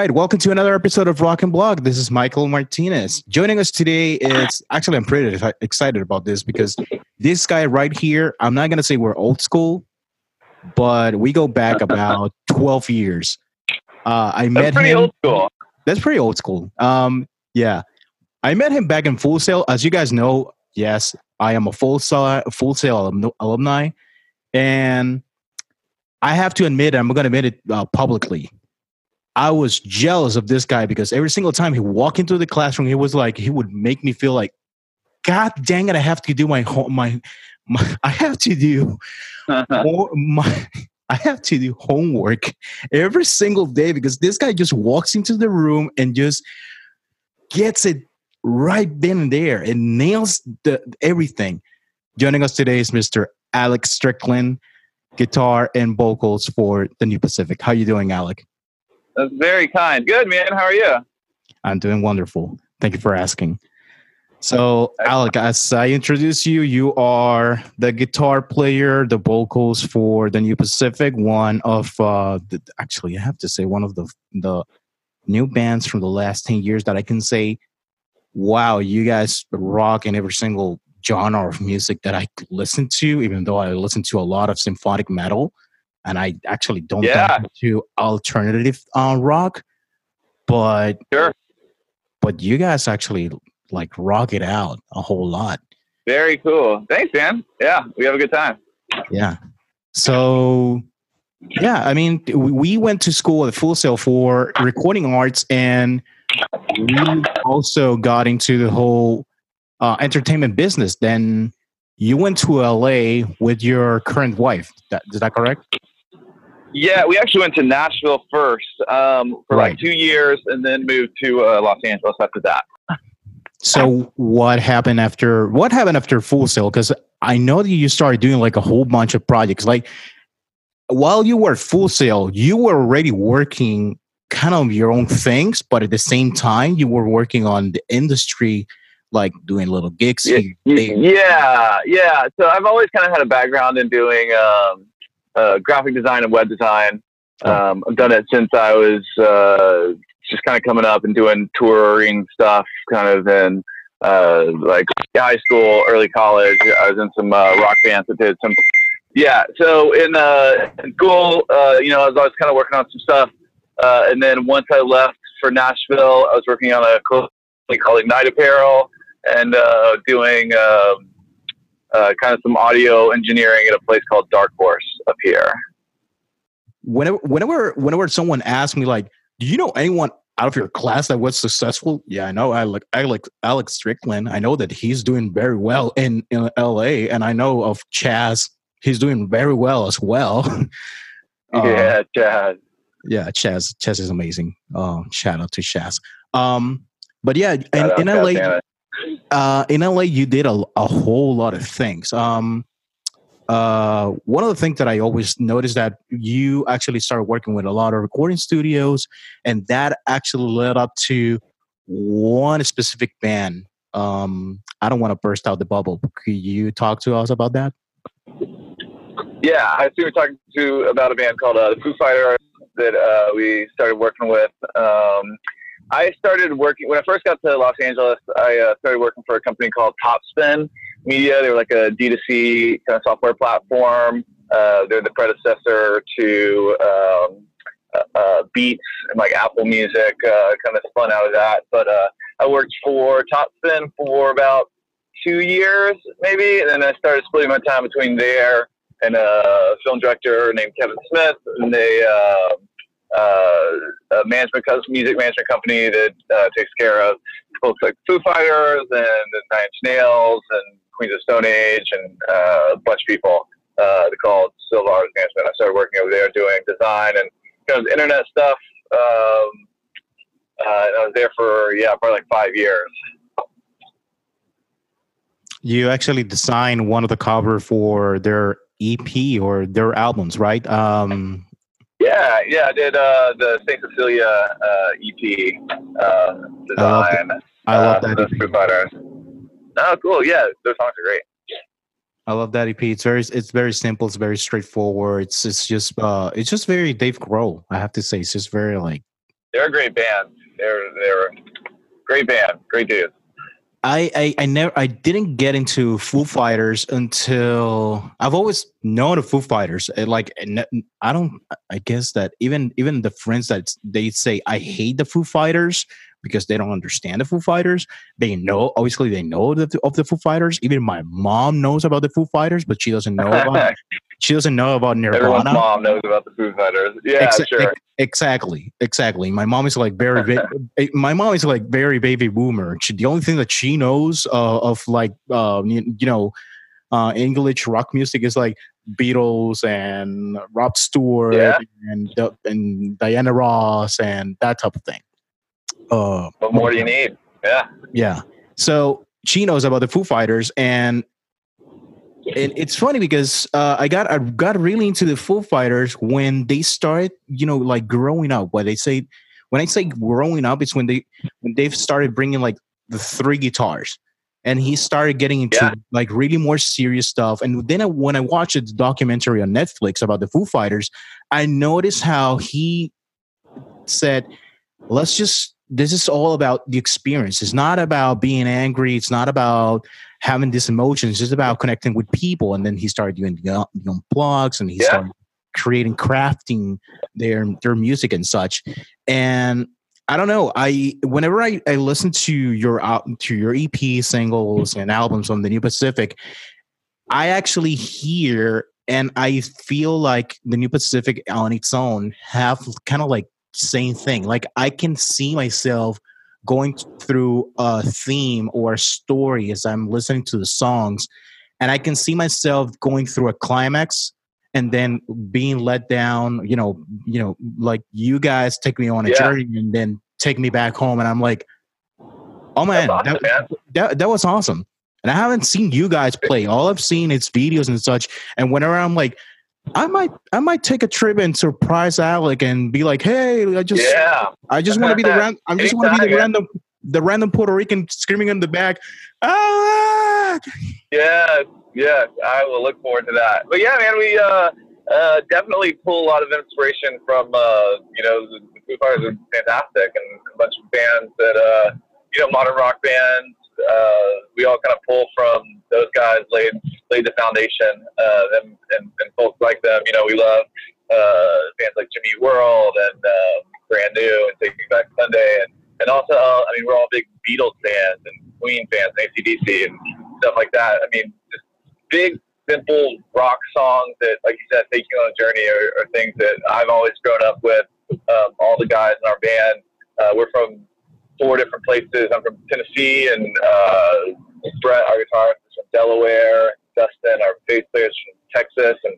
Right, welcome to another episode of Rock and Blog. This is Michael Martinez. Joining us today is actually I'm pretty excited about this because this guy right here, I'm not gonna say we're old school, but we go back about 12 years. Uh, I That's met pretty him. old school. That's pretty old school. Um, yeah, I met him back in Full Sail. As you guys know, yes, I am a Full Sail Full Sail alumni, and I have to admit, I'm going to admit it uh, publicly. I was jealous of this guy because every single time he walked into the classroom, he was like, he would make me feel like, God dang it, I have to do my home, my, my I have to do or my I have to do homework every single day because this guy just walks into the room and just gets it right then and there and nails the everything. Joining us today is Mr. Alex Strickland, guitar and vocals for the New Pacific. How you doing, Alec? That's very kind. Good, man. How are you? I'm doing wonderful. Thank you for asking. So, Alec, as I introduce you, you are the guitar player, the vocals for the New Pacific, one of uh, the, actually, I have to say, one of the the new bands from the last ten years that I can say, wow, you guys rock in every single genre of music that I listen to. Even though I listen to a lot of symphonic metal, and I actually don't Yeah. into alternative uh, rock, but Sure. but you guys actually like rock it out a whole lot. Very cool. Thanks, man. Yeah, we have a good time. Yeah. So, yeah, I mean, we- we went to school at Full Sail for recording arts, and we also got into the whole uh, entertainment business. Then you went to LA with your current wife. That, is that correct? Yeah, we actually went to Nashville first um, for Right. like two years, and then moved to uh, Los Angeles after that. So, what happened after what happened after Full Sail? Because I know that you started doing like a whole bunch of projects. Like while you were Full Sail, you were already working kind of your own things, but at the same time, you were working on the industry, like doing little gigs. Yeah, Yeah, yeah. So I've always kind of had a background in doing um, uh, graphic design and web design. Um, I've done it since I was uh, just kind of coming up and doing touring stuff, kind of in uh, like high school, early college. I was in some uh, rock bands that did some. Yeah, so in, uh, in school, uh, you know, I was always kind of working on some stuff. Uh, and then once I left for Nashville, I was working on a company called Ignite Apparel and uh, doing um, uh, kind of some audio engineering at a place called Dark Horse up here. Whenever, whenever, whenever someone asks me, like, "Do you know anyone out of your class that was successful?" Yeah, I know. I like, I like Alex Strickland. I know that he's doing very well in, in L.A., and I know of Chaz. He's doing very well as well. Uh, yeah, Chaz. yeah, Chaz. Chaz is amazing. Um, shout out to Chaz. Um, but yeah, in, in LA. Uh, in LA, you did a, a whole lot of things. Um, uh, one of the things that I always noticed that you actually started working with a lot of recording studios, and that actually led up to one specific band. Um, I don't want to burst out the bubble. Could you talk to us about that? Yeah, I see we're talking to about a band called uh, the Foo Fighters that uh, we started working with. Um, I started working when I first got to Los Angeles. I uh, started working for a company called Topspin Media. They were like a D2C kind of software platform. Uh, they're the predecessor to um, uh, uh, Beats and like Apple Music. Uh, kind of spun out of that, but uh, I worked for Topspin for about two years, maybe, and then I started splitting my time between there and a film director named Kevin Smith, and they uh, uh, a management music management company that uh, takes care of folks like Foo Fighters and the Nine Inch Nails and Queens of Stone Age and uh, a bunch of people. Uh, called Silva Arts Management. I started working over there doing design and kind of internet stuff. Um, uh, and I was there for yeah, probably like five years. You actually designed one of the cover for their EP or their albums, right? Um, Yeah, yeah, I did uh, the Saint Cecilia uh, EP uh, design. I love uh, that. for EP. the Foo Fighters. Oh, cool. Yeah, those songs are great. I love that EP. It's very, it's very simple. It's very straightforward. It's, it's just, uh, it's just very Dave Grohl. I have to say, it's just very like they're a great band. They're they're a great band, great dudes. I, I, I never I didn't get into Foo Fighters until I've always known of Foo Fighters. Eh, like eh, I don't I guess that even even the friends that they say I hate the Foo Fighters because they don't understand the Foo Fighters. They know obviously they know the, of the Foo Fighters. Even my mom knows about the Foo Fighters, but she doesn't know about she doesn't know about Nirvana. Everyone's mom knows about the Foo Fighters. Yeah, Ex- sure. exactly, exactly. My mom is like very, eh, my mom is like very baby boomer. She, the only thing that she knows uh, of like, uh, you, you know, uh, English rock music is like Beatles and Rod Stewart yeah. and and Diana Ross and that type of thing. Uh, what more do you need? Yeah. Yeah. So she knows about the Foo Fighters, and and it's funny because uh, I got I got really into the Foo Fighters when they started, you know, like growing up. What they say when I say growing up, it's when they when they've started bringing like the three guitars, and he started getting into yeah. like really more serious stuff. And then I, when I watched the documentary on Netflix about the Foo Fighters, I noticed how he said, "Let's just." This is all about the experience. It's not about being angry. It's not about having these emotions, just about connecting with people. And then he started doing young, young blogs and he yeah. started creating, crafting their their music and such. And I don't know. I whenever I, I listen to your uh, to your EP singles and albums on the New Pacific, I actually hear and I feel like the New Pacific on its own have kind of like same thing. Like I can see myself going through a theme or a story as I'm listening to the songs, and I can see myself going through a climax and then being let down. You know, you know, like you guys take me on a yeah. journey and then take me back home, and I'm like, oh man, awesome, that, man. that that was awesome. And I haven't seen you guys play. All I've seen is videos and such. And whenever I'm like, I might I might take a trip and surprise Alec and be like, hey, I just yeah. I just want to be the ran- I just want to be the random the random Puerto Rican screaming in the back. Alec! Yeah, yeah, I will look forward to that. But yeah, man, we uh, uh, definitely pull a lot of inspiration from uh, you know the, the Foo Fighters are fantastic and a bunch of bands that uh, you know modern rock bands. Uh, we all kind of pull from those guys laid laid the foundation. Uh, them and, and folks like them, you know, we love uh, bands like Jimmy World and uh, Brand New and Taking Back Sunday, and and also, uh, I mean, we're all big Beatles fans and Queen fans, and ACDC and stuff like that. I mean, just big, simple rock songs that, like you said, take you on a journey are, are things that I've always grown up with. Um, all the guys in our band, uh, we're from four different places. I'm from Tennessee, and uh, Brett, our guitarist, is from Delaware. Dustin, our bass player, is from Texas, and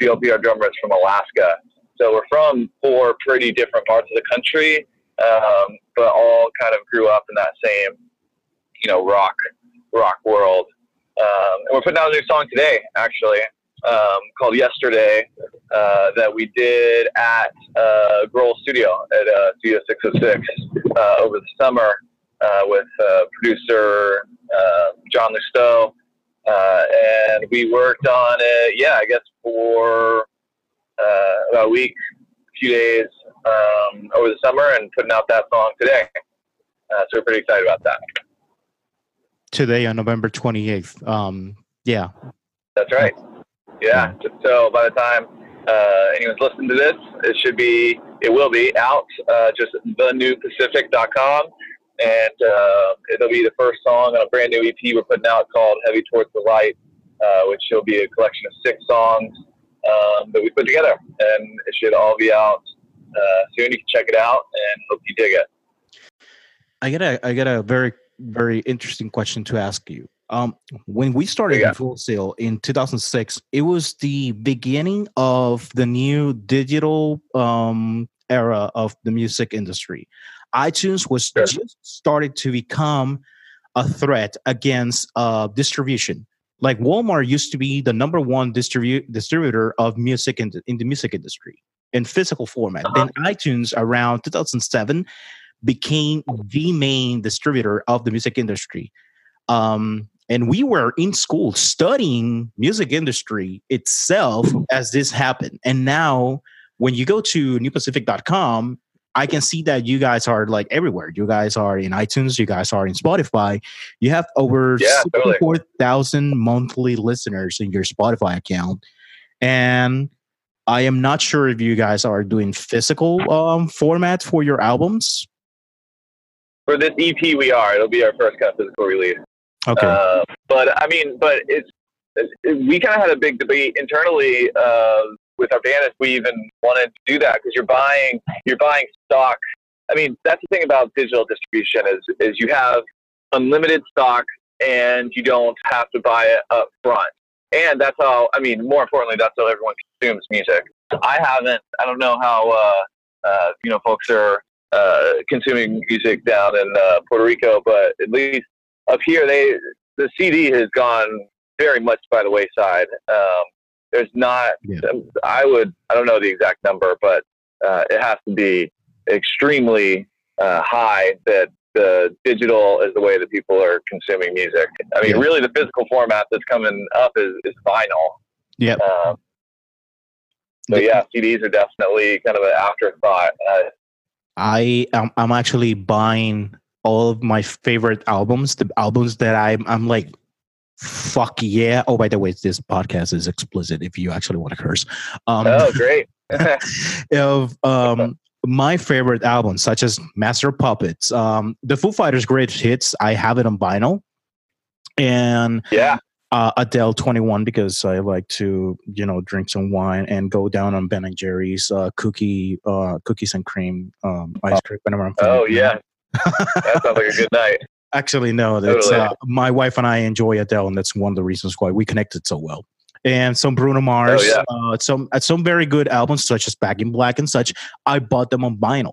PLP, our drummer, is from Alaska. So we're from four pretty different parts of the country, um, but all kind of grew up in that same, you know, rock rock world. Um, and we're putting out a new song today, actually, um, called Yesterday, uh, that we did at uh, Grohl Studio at uh, Studio 606 uh, over the summer uh, with uh, producer uh, John Lousteau. Uh, and we worked on it, yeah, I guess for uh, about a week, a few days um, over the summer, and putting out that song today. Uh, so we're pretty excited about that. Today on November 28th. Um, yeah. That's right. Yeah. So by the time uh, anyone's listening to this, it should be, it will be out. Uh, just thenewpacific.com and uh, it'll be the first song on a brand new EP we're putting out called "Heavy Towards the Light," uh, which will be a collection of six songs um, that we put together, and it should all be out uh, soon. You can check it out, and hope you dig it. I got a I got a very very interesting question to ask you. Um, when we started yeah. in Full Sail in 2006, it was the beginning of the new digital um, era of the music industry iTunes was sure. just started to become a threat against uh, distribution. Like Walmart used to be the number one distribu- distributor of music in the, in the music industry in physical format. Uh-huh. Then iTunes around 2007 became the main distributor of the music industry. Um, and we were in school studying music industry itself as this happened. And now when you go to newpacific.com I can see that you guys are like everywhere. You guys are in iTunes. You guys are in Spotify. You have over Yeah, totally. 64,000 monthly listeners in your Spotify account. And I am not sure if you guys are doing physical um, format for your albums. For this EP, we are. It'll be our first kind of physical release. Okay. Uh, but I mean, but it's it, we kind of had a big debate internally uh, with our band if we even wanted to do that because you're buying you're buying stock. I mean, that's the thing about digital distribution is is you have unlimited stock and you don't have to buy it up front. And that's how I mean, more importantly, that's how everyone consumes music. I haven't. I don't know how uh, uh, you know folks are uh, consuming music down in uh, Puerto Rico, but at least up here, they the CD has gone very much by the wayside. Um, there's not. Yeah. I would. I don't know the exact number, but uh, it has to be extremely uh, high that the digital is the way that people are consuming music. I mean, Yeah. really, the physical format that's coming up is, is vinyl. Yep. Um, so yeah, CDs are definitely kind of an afterthought. Uh, I am I'm actually buying all of my favorite albums, the albums that I'm I'm like fuck yeah. Oh by the way, this podcast is explicit if you actually want to curse. Um oh, great. of um my favorite albums such as Master Puppets, um the Foo Fighters greatest hits, I have it on vinyl. And yeah. uh, Adele 21 because I like to, you know, drink some wine and go down on Ben and Jerry's uh, cookie, uh, cookies and cream um, ice cream whenever I'm Oh yeah. That sounds like a good night. Actually, no. That's Totally. uh, my wife and I enjoy Adele, and that's one of the reasons why we connected so well. And some Bruno Mars, yeah. uh, some some very good albums such as Back in Black and such. I bought them on vinyl,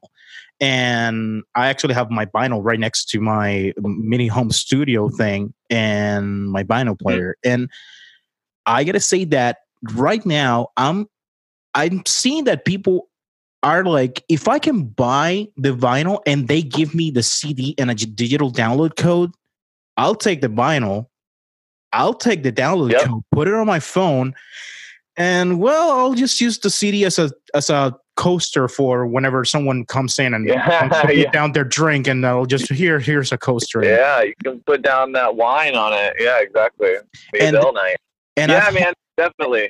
and I actually have my vinyl right next to my mini home studio thing and my vinyl player. And I gotta say that right now, I'm I'm seeing that people are like, if I can buy the vinyl and they give me the CD and a digital download code, I'll take the vinyl. I'll take the download Yep. code, put it on my phone, and well, I'll just use the CD as a as a coaster for whenever someone comes in and Yeah, put yeah. down their drink, and I'll just here here's a coaster. Yeah, you can put down that wine on it. Yeah, exactly. The And- night. And yeah, I've- man, definitely.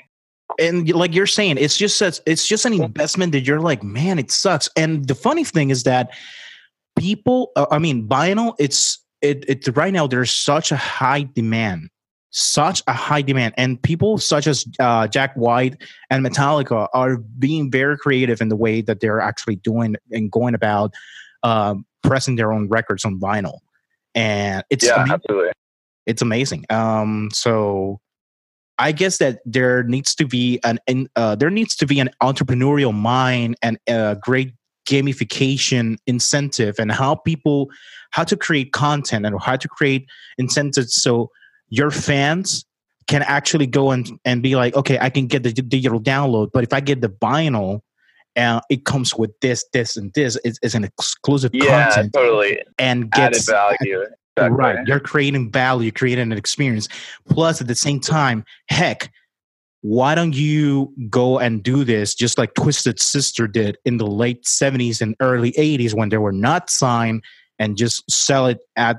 And like you're saying it's just such, it's just an investment that you're like man it sucks and the funny thing is that people uh, i mean vinyl it's it, it right now there's such a high demand such a high demand and people such as uh, jack white and metallica are being very creative in the way that they're actually doing and going about um, pressing their own records on vinyl and it's Yeah, ama- absolutely. it's amazing. Um, so I guess that there needs to be an, uh, there needs to be an entrepreneurial mind and a great gamification incentive and how people how to create content and how to create incentives so your fans can actually go and, and be like okay i can get the digital download but if i get the vinyl uh, it comes with this this and this it's, it's an exclusive Yeah, content totally. and Added value. Exactly. Right. You're creating value, creating an experience. Plus, at the same time, heck, why don't you go and do this just like Twisted Sister did in the late 70s and early 80s when they were not signed and just sell it at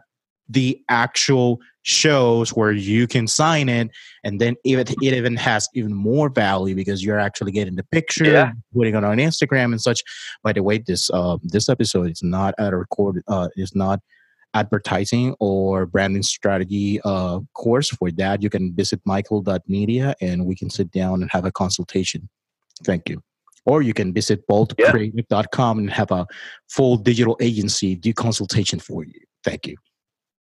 the actual shows where you can sign it and then it, it even has even more value because you're actually getting the picture Yeah. putting it on instagram and such by the way this uh, this episode is not at a record uh, is not advertising or branding strategy uh, course for that you can visit michael.media and we can sit down and have a consultation. Thank you. Or you can visit boltcreative.com and have a full digital agency do consultation for you. Thank you.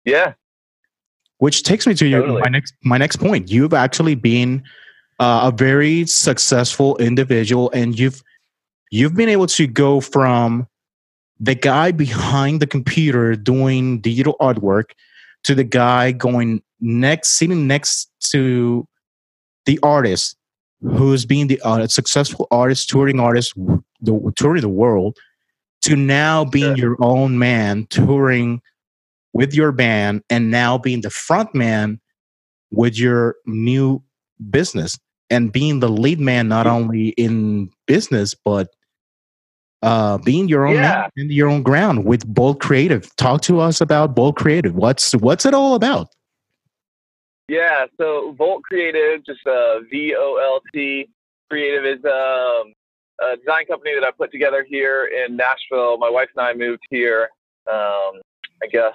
Yeah. which takes me to your, Totally. my next my next point. You've actually been uh, a very successful individual and you've you've been able to go from the guy behind the computer doing digital artwork to the guy going next sitting next to the artist who's being the uh, successful artist touring artist the, touring the world to now being your own man touring with your band and now being the front man with your new business and being the lead man not only in business but uh, being your own Yeah. man your own ground with Bold Creative. Talk to us about Bold Creative. What's what's it all about? Yeah, so Volt Creative, just uh, V O L T Creative, is um, a design company that I put together here in Nashville. My wife and I moved here, um, I guess,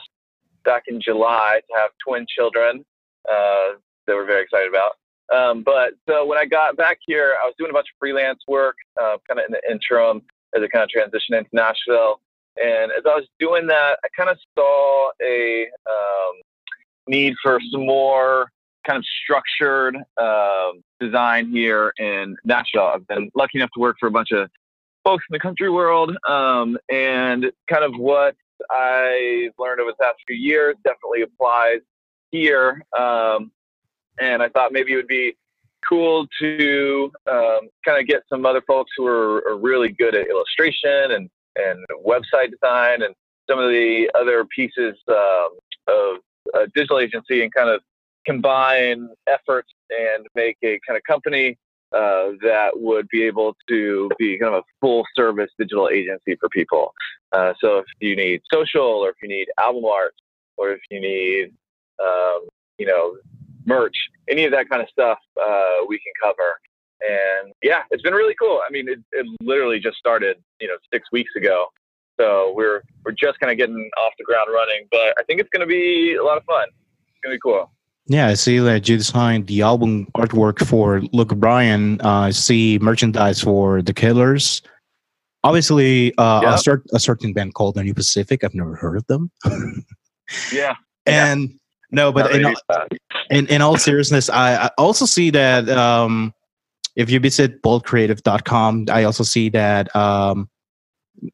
back in July to have twin children uh, that we're very excited about. Um, but so when I got back here, I was doing a bunch of freelance work, uh, kind of in the interim as I kind of transitioned into Nashville. And as I was doing that, I kind of saw a um, need for some more kind of structured um, design here in Nashville. I've been lucky enough to work for a bunch of folks in the country world, um, and kind of what I've learned over the past few years definitely applies here. Um, and I thought maybe it would be cool to um, kind of get some other folks who are, are really good at illustration and, and website design and some of the other pieces um, of digital agency and kind of combine efforts and make a kind of company uh, that would be able to be kind of a full service digital agency for people. Uh, so if you need social or if you need album art or if you need, um, you know, merch, any of that kind of stuff, uh, we can cover. And yeah, it's been really cool. I mean, it, it literally just started, you know, six weeks ago. So we're we're just kind of getting off the ground running, but I think it's going to be a lot of fun. It's going to be cool. Yeah, I see that you designed the album artwork for Luke Bryan. Uh, I see merchandise for the Killers. Obviously, uh, Yeah. a, cert- a certain band called the New Pacific. I've never heard of them. Yeah. Yeah. No, but in, uh, in, in all seriousness, I, I also see that um, if you visit boldcreative.com, I also see that um,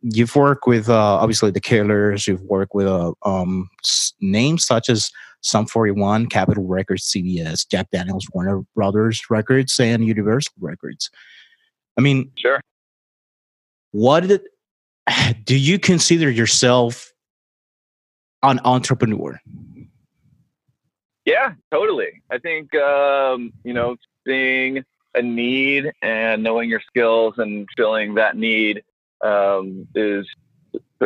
you've worked with uh, obviously the Killers. You've worked with uh, um, names such as Sum 41, Capitol Records, CBS, Jack Daniels, Warner Brothers Records, and Universal Records. I mean, sure. what did, do you consider yourself an entrepreneur? Yeah, totally. I think um, you know, seeing a need and knowing your skills and filling that need um, is,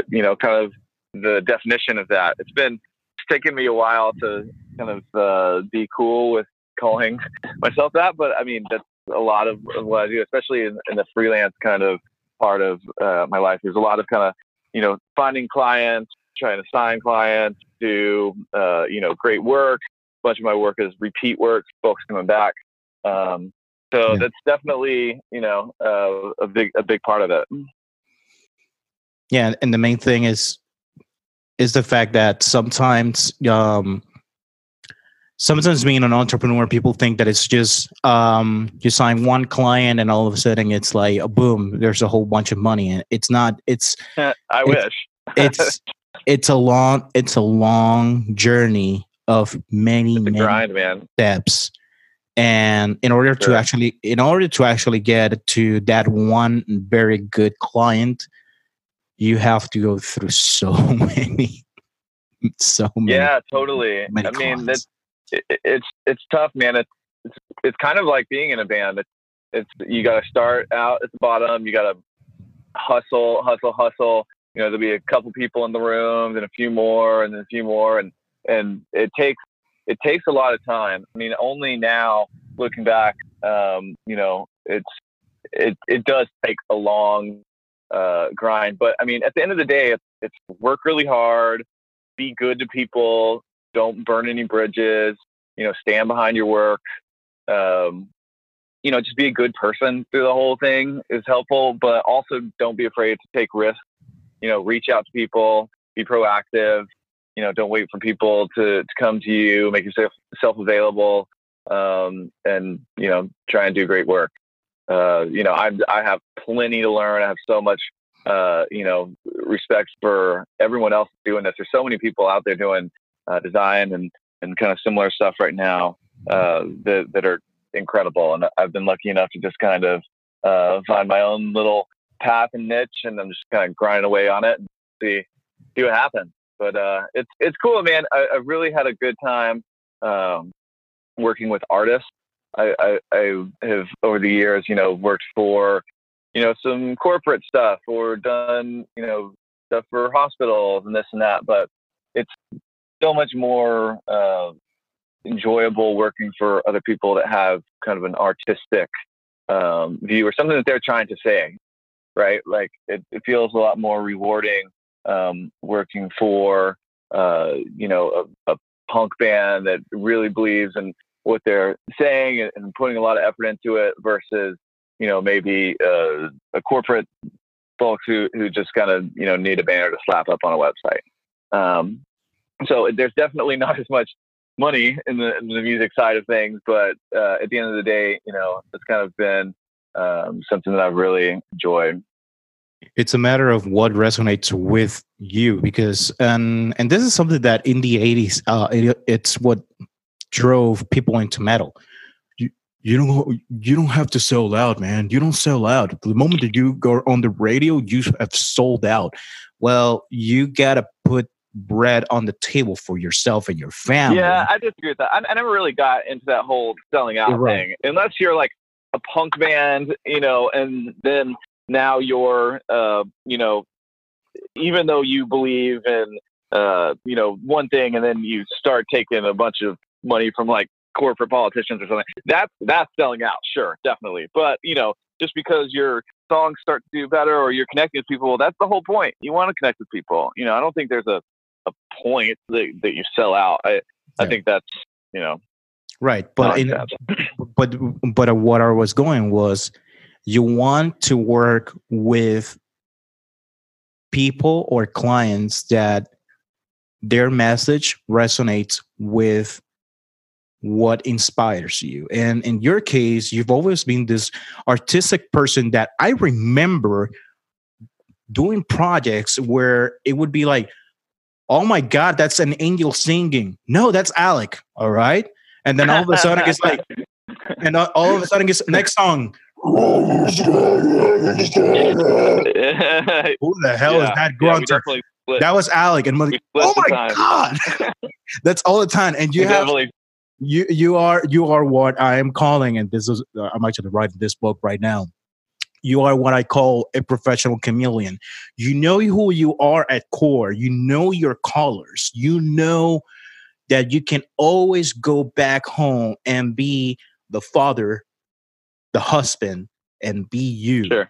you know, kind of the definition of that. It's been it's taken me a while to kind of uh, be cool with calling myself that, but I mean that's a lot of, what I do, especially in, in the freelance kind of part of uh, my life. There's a lot of kind of you know finding clients, trying to sign clients, do uh, you know great work bunch of my work is repeat work, folks coming back. Um, so Yeah. that's definitely you know uh, a big a big part of it. Yeah, and the main thing is is the fact that sometimes um sometimes being an entrepreneur people think that it's just um you sign one client and all of a sudden it's like a boom there's a whole bunch of money and it's not it's I It's- wish. it's it's a long it's a long journey of many many grind, man. steps and in order to actually in order to actually get to that one very good client you have to go through so many so many Yeah, totally. many I mean, clients. that's it, it- it's it's tough, man. It's, it's it's kind of like being in a band. It's, it's you got to start out at the bottom. You got to hustle, hustle, hustle. You know, there'll be a couple people in the room, then a few more, and then a few more, and and it takes it takes a lot of time. I mean, only now looking back, um, you know, it's it it does take a long uh, grind. But I mean, at the end of the day, it's, it's work really hard, be good to people, don't burn any bridges, you know, stand behind your work. Um, you know, just be a good person through the whole thing is helpful, but also don't be afraid to take risks. You know, reach out to people, be proactive. You know, don't wait for people to, to come to you, make yourself self available, um, and you know, try and do great work. Uh, you know, I I have plenty to learn. I have so much, uh, you know, respect for everyone else doing this. There's so many people out there doing uh, design and and kind of similar stuff right now uh, that that are incredible. And I've been lucky enough to just kind of uh, find my own little path and niche, and I'm just kind of grinding away on it and see see what happens. But uh, it's it's cool, man. I, I really had a good time um, working with artists. I, I, I have over the years, you know, worked for you know, some corporate stuff or done, you know, stuff for hospitals and this and that. But it's so much more uh, enjoyable working for other people that have kind of an artistic um, view or something that they're trying to say, right? Like it, it feels a lot more rewarding um, working for, uh, you know, a, a, punk band that really believes in what they're saying and, and putting a lot of effort into it versus, you know, maybe uh, a corporate folks who, who just kind of, you know, need a banner to slap up on a website. Um, so there's definitely not as much money in the, in the music side of things, but uh, at the end of the day, you know, it's kind of been um, something that I've really enjoyed. It's a matter of what resonates with you, because and and this is something that in the '80s, uh, it, it's what drove people into metal. You you don't you don't have to sell out, man. You don't sell out. The moment that you go on the radio, you have sold out. Well, you gotta put bread on the table for yourself and your family. Yeah, I disagree with that. I, I never really got into that whole selling out right. thing, unless you're like a punk band, you know, and then now you're, uh, you know, even though you believe in, uh, you know, one thing, and then you start taking a bunch of money from like corporate politicians or something. That's that's selling out, sure, definitely. But you know, just because your songs start to do better or you're connecting with people, that's the whole point. You want to connect with people. You know, I don't think there's a a point that, that you sell out. I yeah. I think that's you know right. But in, but but what I was going was you want to work with people or clients that their message resonates with what inspires you. And in your case, you've always been this artistic person that I remember doing projects where it would be like, oh my god that's an angel singing. No that's alec. All right? And then all of a sudden it's like and all of a sudden it's next song who the hell yeah. is that grunter yeah, that was alec and like, oh my god that's all the time and you we have you you are you are what i am calling and this is uh, i'm actually writing this book right now you are what I call a professional chameleon. You know who you are at core. You know your colors. You know that you can always go back home and be the father, the husband, and be you. Sure.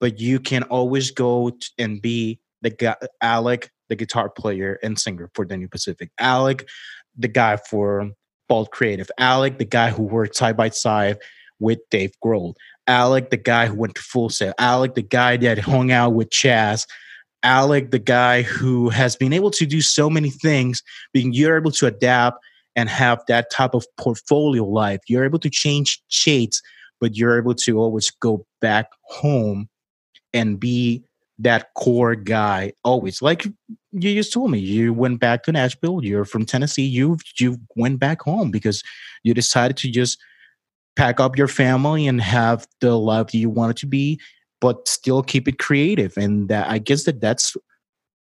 But you can always go and be the guy, Alec, the guitar player and singer for the New Pacific. Alec, the guy for Bolt Creative. Alec, the guy who worked side by side with Dave Grohl. Alec, the guy who went to Full Sail. Alec, the guy that hung out with Chas. Alec, the guy who has been able to do so many things, being you're able to adapt and have that type of portfolio life. You're able to change shades, but you're able to always go back home and be that core guy always. Like you just told me, you went back to Nashville. You're from Tennessee. You you went back home because you decided to just pack up your family and have the life that you want it to be, but still keep it creative. And that I guess that that's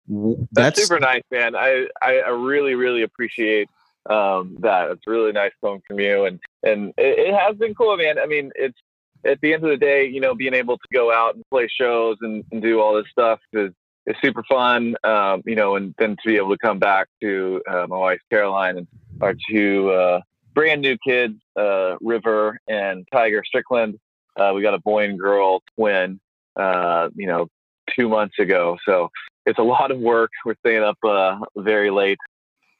that's, that's super nice, man. I, I, I really really appreciate um, that. It's really nice coming from you, and and it, it has been cool, man. I mean, it's at the end of the day, you know, being able to go out and play shows and, and do all this stuff is is super fun. Um, you know, and then to be able to come back to uh, my wife Caroline and our two uh, brand new kids, uh, River and Tiger Strickland. Uh, we got a boy and girl twin, uh, you know, two months ago. So it's a lot of work. We're staying up uh, very late,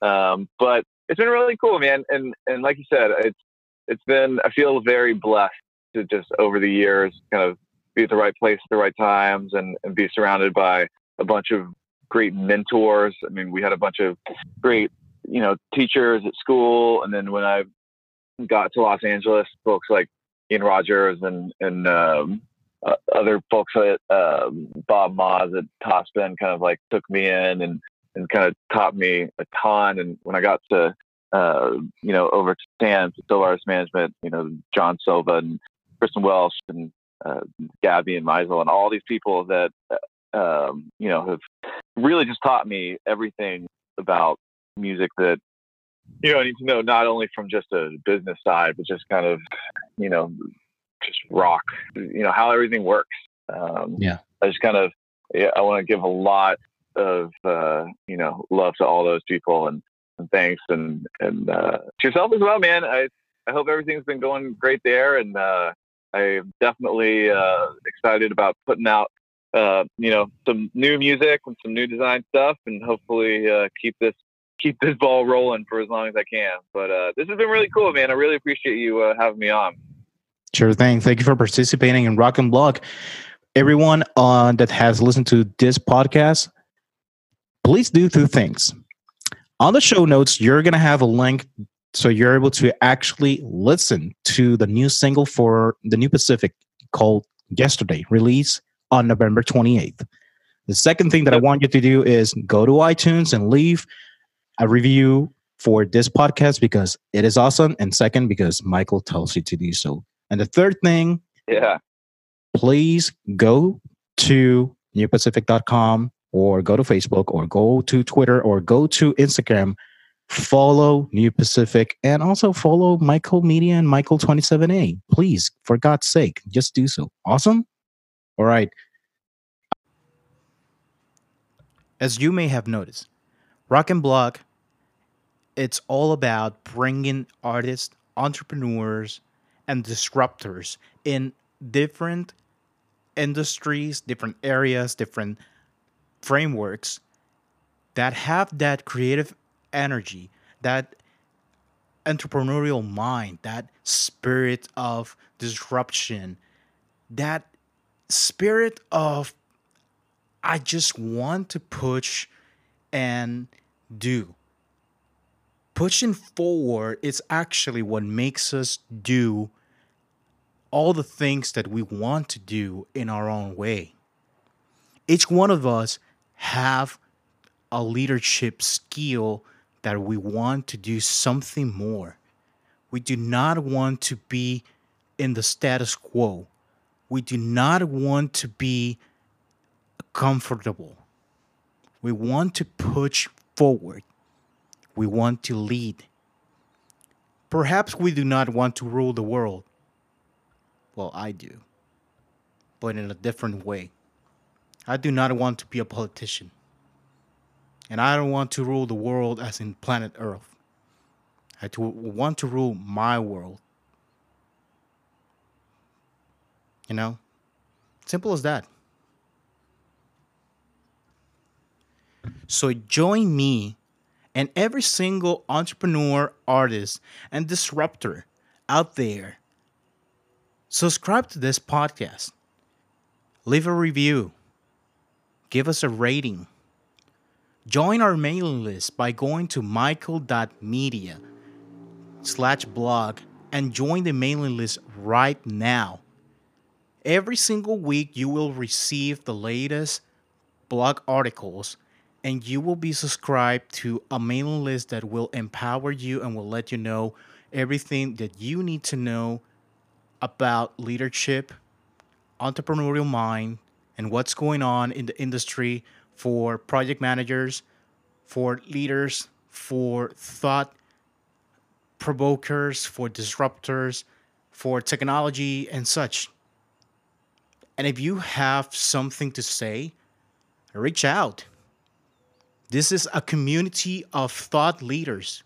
um, but it's been really cool, man. And and like you said, it's it's been. I feel very blessed to just over the years kind of be at the right place at the right times and, and be surrounded by a bunch of great mentors. I mean, we had a bunch of great you know, teachers at school. And then when I got to Los Angeles, folks like Ian Rogers and, and, um, uh, other folks at um, Bob Moz at Topspin kind of like took me in and, and kind of taught me a ton. And when I got to, uh, you know, over to Stan, Silva Artist Management, you know, John Silva and Kristen Welsh and uh, Gabby and Meisel and all these people that, uh, um, you know, have really just taught me everything about music that you know I need to know not only from just a business side, but just kind of you know just rock, you know how everything works. Um, Yeah. I just kind of, yeah, I want to give a lot of, uh, you know, love to all those people and, and thanks and, and, uh, to yourself as well, man. I, I hope everything's been going great there. And, uh, I'm definitely, uh, excited about putting out, uh, you know, some new music and some new design stuff and hopefully, uh, keep this, keep this ball rolling for as long as I can. But, uh, this has been really cool, man. I really appreciate you, uh, having me on. Sure thing. Thank you for participating in Rock and Block. Everyone uh, that has listened to this podcast, please do two things. On the show notes, you're going to have a link so you're able to actually listen to the new single for the New Pacific called Yesterday, released on November 28th. The second thing that I want you to do is go to iTunes and leave a review for this podcast because it is awesome. And second, because Michael tells you to do so. And the third thing, Yeah. please go to newpacific.com or go to Facebook or go to Twitter or go to Instagram. Follow New Pacific and also follow Michael Media and Michael27A. Please, for God's sake, just do so. Awesome? All right. As you may have noticed, Rock and Block, it's all about bringing artists, entrepreneurs, and disruptors in different industries, different areas, different frameworks that have that creative energy, that entrepreneurial mind, that spirit of disruption, that spirit of I just want to push and do. Pushing forward is actually what makes us do all the things that we want to do in our own way. Each one of us have a leadership skill that we want to do something more. We do not want to be in the status quo. We do not want to be comfortable. We want to push forward. We want to lead. Perhaps we do not want to rule the world. Well, I do, but in a different way. I do not want to be a politician. And I don't want to rule the world as in planet Earth. I to want to rule my world. You know? Simple as that. So join me and every single entrepreneur, artist, and disruptor out there. Subscribe to this podcast. Leave a review. Give us a rating. Join our mailing list by going to michael.media slash blog and join the mailing list right now. Every single week, you will receive the latest blog articles and you will be subscribed to a mailing list that will empower you and will let you know everything that you need to know about leadership, entrepreneurial mind, and what's going on in the industry for project managers, for leaders, for thought provokers, for disruptors, for technology and such. And if you have something to say, reach out. This is a community of thought leaders.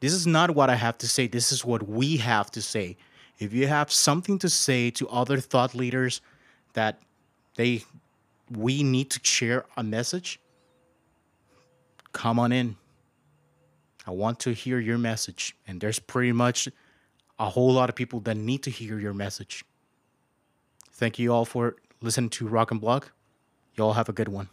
This is not what I have to say, this is what we have to say. If you have something to say to other thought leaders that they we need to share a message, come on in. I want to hear your message. And there's pretty much a whole lot of people that need to hear your message. Thank you all for listening to Rock and Block. Y'all have a good one.